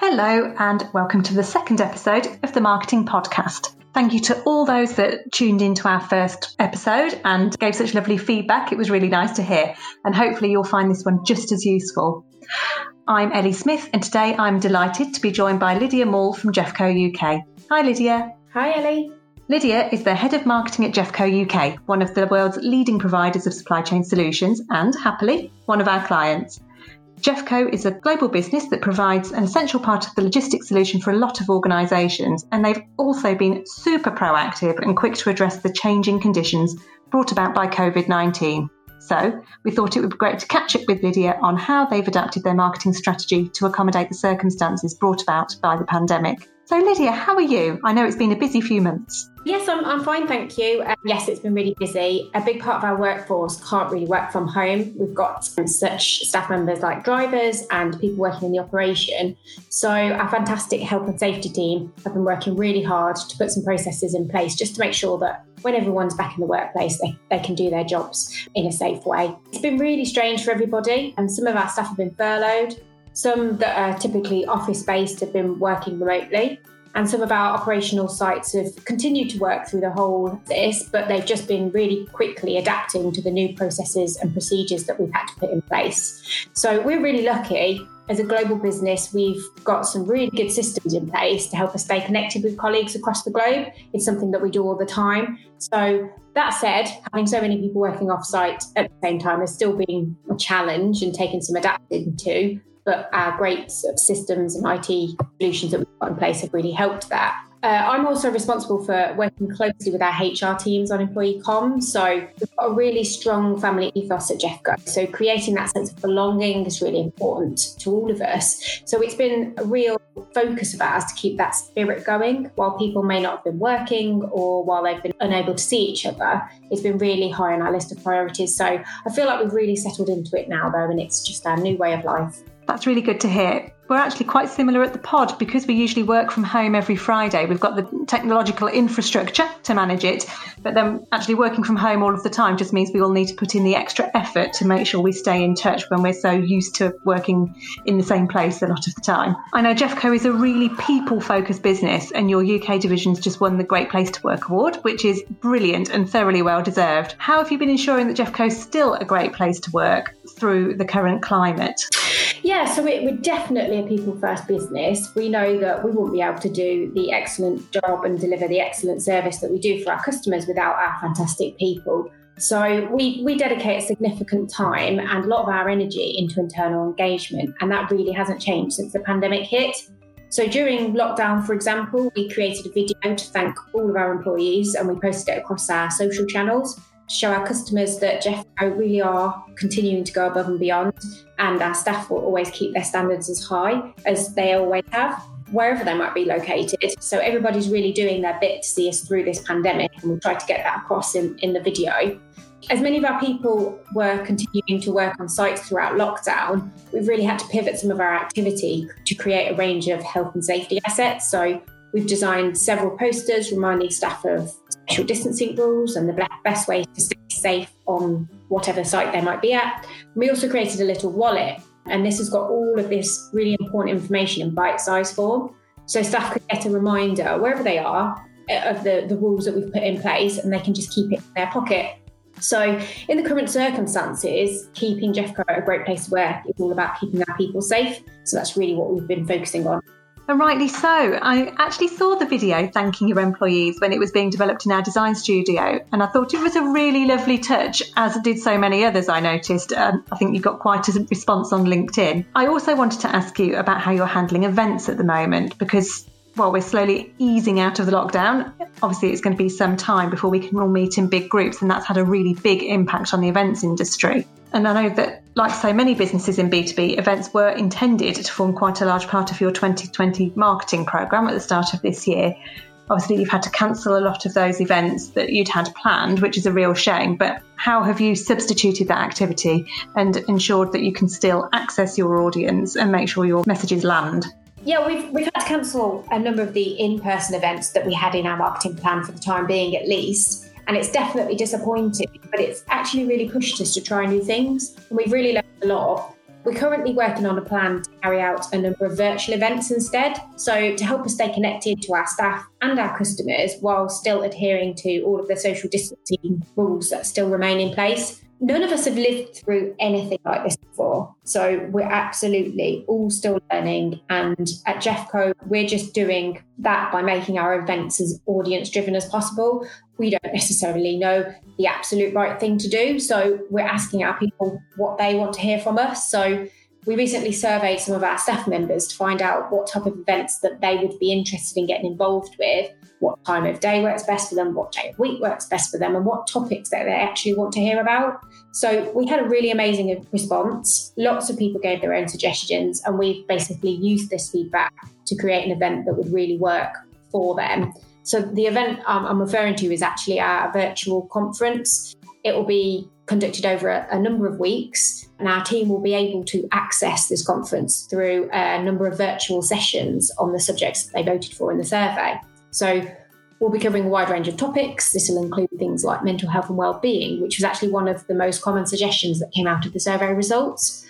Hello, and welcome to the second episode of the Marketing Podcast. Thank you to all those that tuned into our first episode and gave such lovely feedback. It was really nice to hear, and hopefully, you'll find this one just as useful. I'm Ellie Smith, and today I'm delighted to be joined by Lydia Maule from GEFCO UK. Hi, Lydia. Hi, Ellie. Lydia is the head of marketing at GEFCO UK, one of the world's leading providers of supply chain solutions, and happily, one of our clients. GEFCO is a global business that provides an essential part of the logistics solution for a lot of organisations, and they've also been super proactive and quick to address the changing conditions brought about by COVID 19. So, we thought it would be great to catch up with Lydia on how they've adapted their marketing strategy to accommodate the circumstances brought about by the pandemic. So, Lydia, how are you? I know it's been a busy few months. Yes, I'm, I'm fine, thank you. Um, yes, it's been really busy. A big part of our workforce can't really work from home. We've got such staff members like drivers and people working in the operation. So, our fantastic health and safety team have been working really hard to put some processes in place just to make sure that when everyone's back in the workplace, they, they can do their jobs in a safe way. It's been really strange for everybody, and some of our staff have been furloughed. Some that are typically office based have been working remotely. And some of our operational sites have continued to work through the whole this, but they've just been really quickly adapting to the new processes and procedures that we've had to put in place. So we're really lucky as a global business, we've got some really good systems in place to help us stay connected with colleagues across the globe. It's something that we do all the time. So, that said, having so many people working off site at the same time has still been a challenge and taken some adapting to but our great sort of systems and IT solutions that we've got in place have really helped that. Uh, I'm also responsible for working closely with our HR teams on employee comms. So we've got a really strong family ethos at GEFCO. So creating that sense of belonging is really important to all of us. So it's been a real focus of ours to keep that spirit going while people may not have been working or while they've been unable to see each other. It's been really high on our list of priorities. So I feel like we've really settled into it now, though, and it's just our new way of life. That's really good to hear. We're actually quite similar at the pod because we usually work from home every Friday. We've got the technological infrastructure to manage it, but then actually working from home all of the time just means we all need to put in the extra effort to make sure we stay in touch when we're so used to working in the same place a lot of the time. I know GEFCO is a really people focused business, and your UK division's just won the Great Place to Work award, which is brilliant and thoroughly well deserved. How have you been ensuring that GEFCO's still a great place to work through the current climate? Yeah, so we're definitely a people first business. We know that we won't be able to do the excellent job and deliver the excellent service that we do for our customers without our fantastic people. So we, we dedicate significant time and a lot of our energy into internal engagement, and that really hasn't changed since the pandemic hit. So during lockdown, for example, we created a video to thank all of our employees and we posted it across our social channels show our customers that GEFCO really are continuing to go above and beyond, and our staff will always keep their standards as high as they always have, wherever they might be located. So everybody's really doing their bit to see us through this pandemic, and we'll try to get that across in, in the video. As many of our people were continuing to work on sites throughout lockdown, we've really had to pivot some of our activity to create a range of health and safety assets. So We've designed several posters reminding staff of social distancing rules and the best way to stay safe on whatever site they might be at. We also created a little wallet, and this has got all of this really important information in bite size form. So staff could get a reminder wherever they are uh, of the, the rules that we've put in place, and they can just keep it in their pocket. So, in the current circumstances, keeping GEFCO a great place to work is all about keeping our people safe. So, that's really what we've been focusing on. And rightly so. I actually saw the video thanking your employees when it was being developed in our design studio, and I thought it was a really lovely touch, as did so many others I noticed. Um, I think you got quite a response on LinkedIn. I also wanted to ask you about how you're handling events at the moment, because while we're slowly easing out of the lockdown, obviously it's going to be some time before we can all meet in big groups, and that's had a really big impact on the events industry. And I know that, like so many businesses in B2B, events were intended to form quite a large part of your 2020 marketing programme at the start of this year. Obviously, you've had to cancel a lot of those events that you'd had planned, which is a real shame. But how have you substituted that activity and ensured that you can still access your audience and make sure your messages land? Yeah, we've we've had to cancel a number of the in-person events that we had in our marketing plan for the time being, at least and it's definitely disappointing, but it's actually really pushed us to try new things. And we've really learned a lot. We're currently working on a plan to carry out a number of virtual events instead. So, to help us stay connected to our staff and our customers while still adhering to all of the social distancing rules that still remain in place none of us have lived through anything like this before. So we're absolutely all still learning. And at GEFCO, we're just doing that by making our events as audience driven as possible. We don't necessarily know the absolute right thing to do. So we're asking our people what they want to hear from us. So we recently surveyed some of our staff members to find out what type of events that they would be interested in getting involved with what time of day works best for them, what day of week works best for them, and what topics that they actually want to hear about. So we had a really amazing response. Lots of people gave their own suggestions, and we've basically used this feedback to create an event that would really work for them. So the event um, I'm referring to is actually our virtual conference. It will be conducted over a, a, number of weeks, and our team will be able to access this conference through a number of virtual sessions on the subjects that they voted for in the survey. So we'll be covering a wide range of topics. This will include things like mental health and well-being, which was actually one of the most common suggestions that came out of the survey results.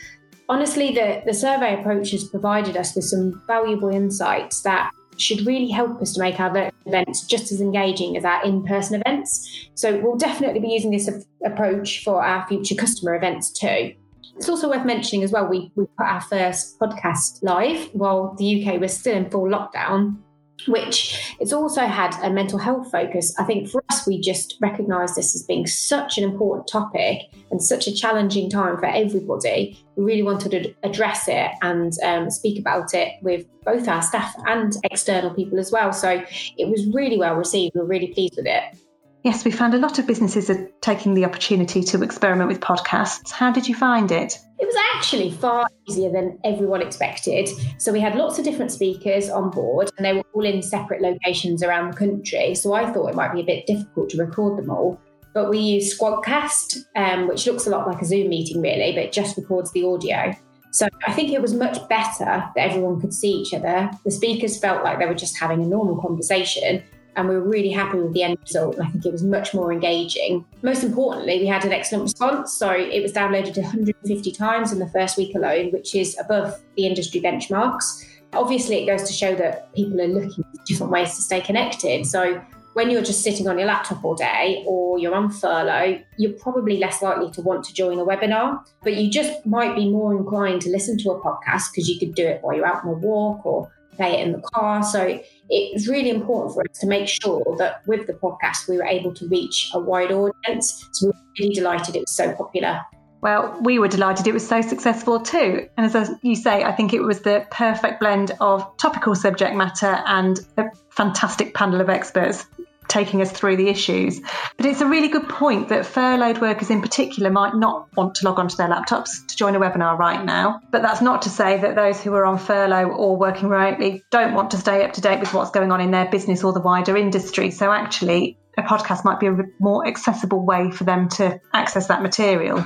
Honestly, the, the survey approach has provided us with some valuable insights that should really help us to make our virtual events just as engaging as our in-person events. So we'll definitely be using this approach for our future customer events too. It's also worth mentioning as well, we, we put our first podcast live while the UK was still in full lockdown which it's also had a mental health focus. I think for us, we just recognise this as being such an important topic and such a challenging time for everybody. We really wanted to address it and um, speak about it with both our staff and external people as well. So it was really well received. We we're really pleased with it. Yes, we found a lot of businesses are taking the opportunity to experiment with podcasts. How did you find it? It was actually far easier than everyone expected. So we had lots of different speakers on board and they were all in separate locations around the country. So I thought it might be a bit difficult to record them all. But we used Squadcast, um, which looks a lot like a Zoom meeting really, but just records the audio. So I think it was much better that everyone could see each other. The speakers felt like they were just having a normal conversation and we were really happy with the end result. I think it was much more engaging. Most importantly, we had an excellent response. So it was downloaded 150 times in the first week alone, which is above the industry benchmarks. Obviously, it goes to show that people are looking for different ways to stay connected. So when you're just sitting on your laptop all day or you're on furlough, you're probably less likely to want to join a webinar, but you just might be more inclined to listen to a podcast because you could do it while you're out on a walk or play it in the car. So it's really important for us to make sure that with the podcast, we were able to reach a wide audience. So we're really delighted it was so popular. Well, we were delighted it was so successful too. And as you say, I think it was the perfect blend of topical subject matter and a fantastic panel of experts taking us through the issues. But it's a really good point that furloughed workers in particular might not want to log onto their laptops to join a webinar right now. But that's not to say that those who are on furlough or working remotely don't want to stay up to date with what's going on in their business or the wider industry. So actually, a podcast might be a more accessible way for them to access that material.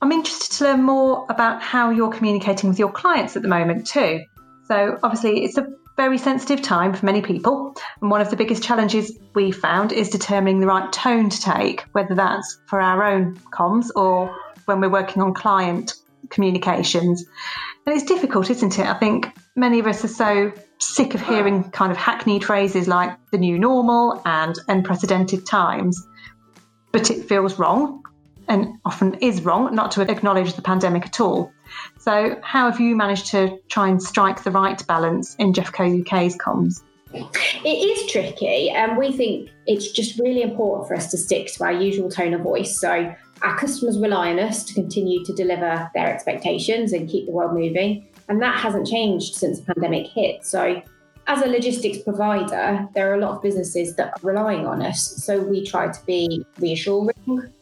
I'm interested to learn more about how you're communicating with your clients at the moment too. So obviously it's a very sensitive time for many people. And one of the biggest challenges we found is determining the right tone to take, whether that's for our own comms or when we're working on client communications. And it's difficult, isn't it? I think many of us are so sick of hearing kind of hackneyed phrases like the new normal and unprecedented times. But it feels wrong and often is wrong not to acknowledge the pandemic at all. So, how have you managed to try and strike the right balance in GEFCO UK's comms? It is tricky, and we think it's just really important for us to stick to our usual tone of voice. So, our customers rely on us to continue to deliver their expectations and keep the world moving. And that hasn't changed since the pandemic hit. So, as a logistics provider, there are a lot of businesses that are relying on us. So, we try to be reassuring,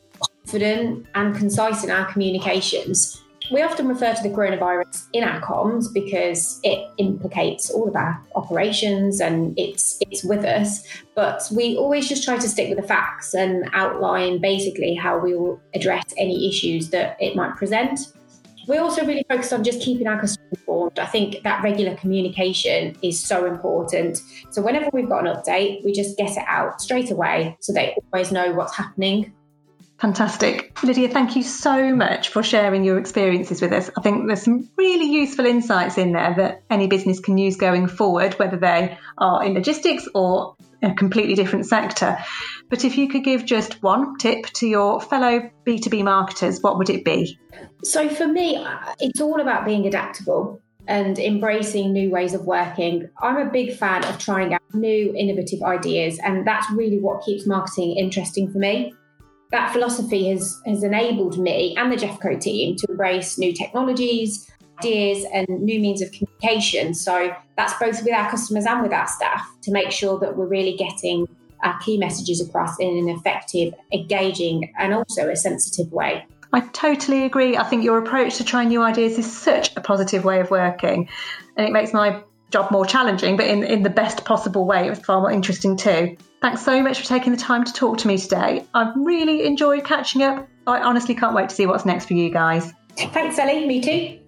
confident, and concise in our communications we often refer to the coronavirus in our comms because it implicates all of our operations and it's it's with us. But we always just try to stick with the facts and outline basically how we will address any issues that it might present. We're also really focused on just keeping our customers informed. I think that regular communication is so important. So whenever we've got an update, we just get it out straight away so they always know what's happening Fantastic. Lydia, thank you so much for sharing your experiences with us. I think there's some really useful insights in there that any business can use going forward, whether they are in logistics or a completely different sector. But if you could give just one tip to your fellow B2B marketers, what would it be? So for me, it's all about being adaptable and embracing new ways of working. I'm a big fan of trying out new innovative ideas, and that's really what keeps marketing interesting for me. That philosophy has, has enabled me and the GEFCO team to embrace new technologies, ideas, and new means of communication. So that's both with our customers and with our staff to make sure that we're really getting our key messages across in an effective, engaging, and also a sensitive way. I totally agree. I think your approach to trying new ideas is such a positive way of working, and it makes my job more challenging, but in, in the best possible way. It was far more interesting too. Thanks so much for taking the time to talk to me today. I've really enjoyed catching up. I honestly can't wait to see what's next for you guys. Thanks, Ellie. Me too.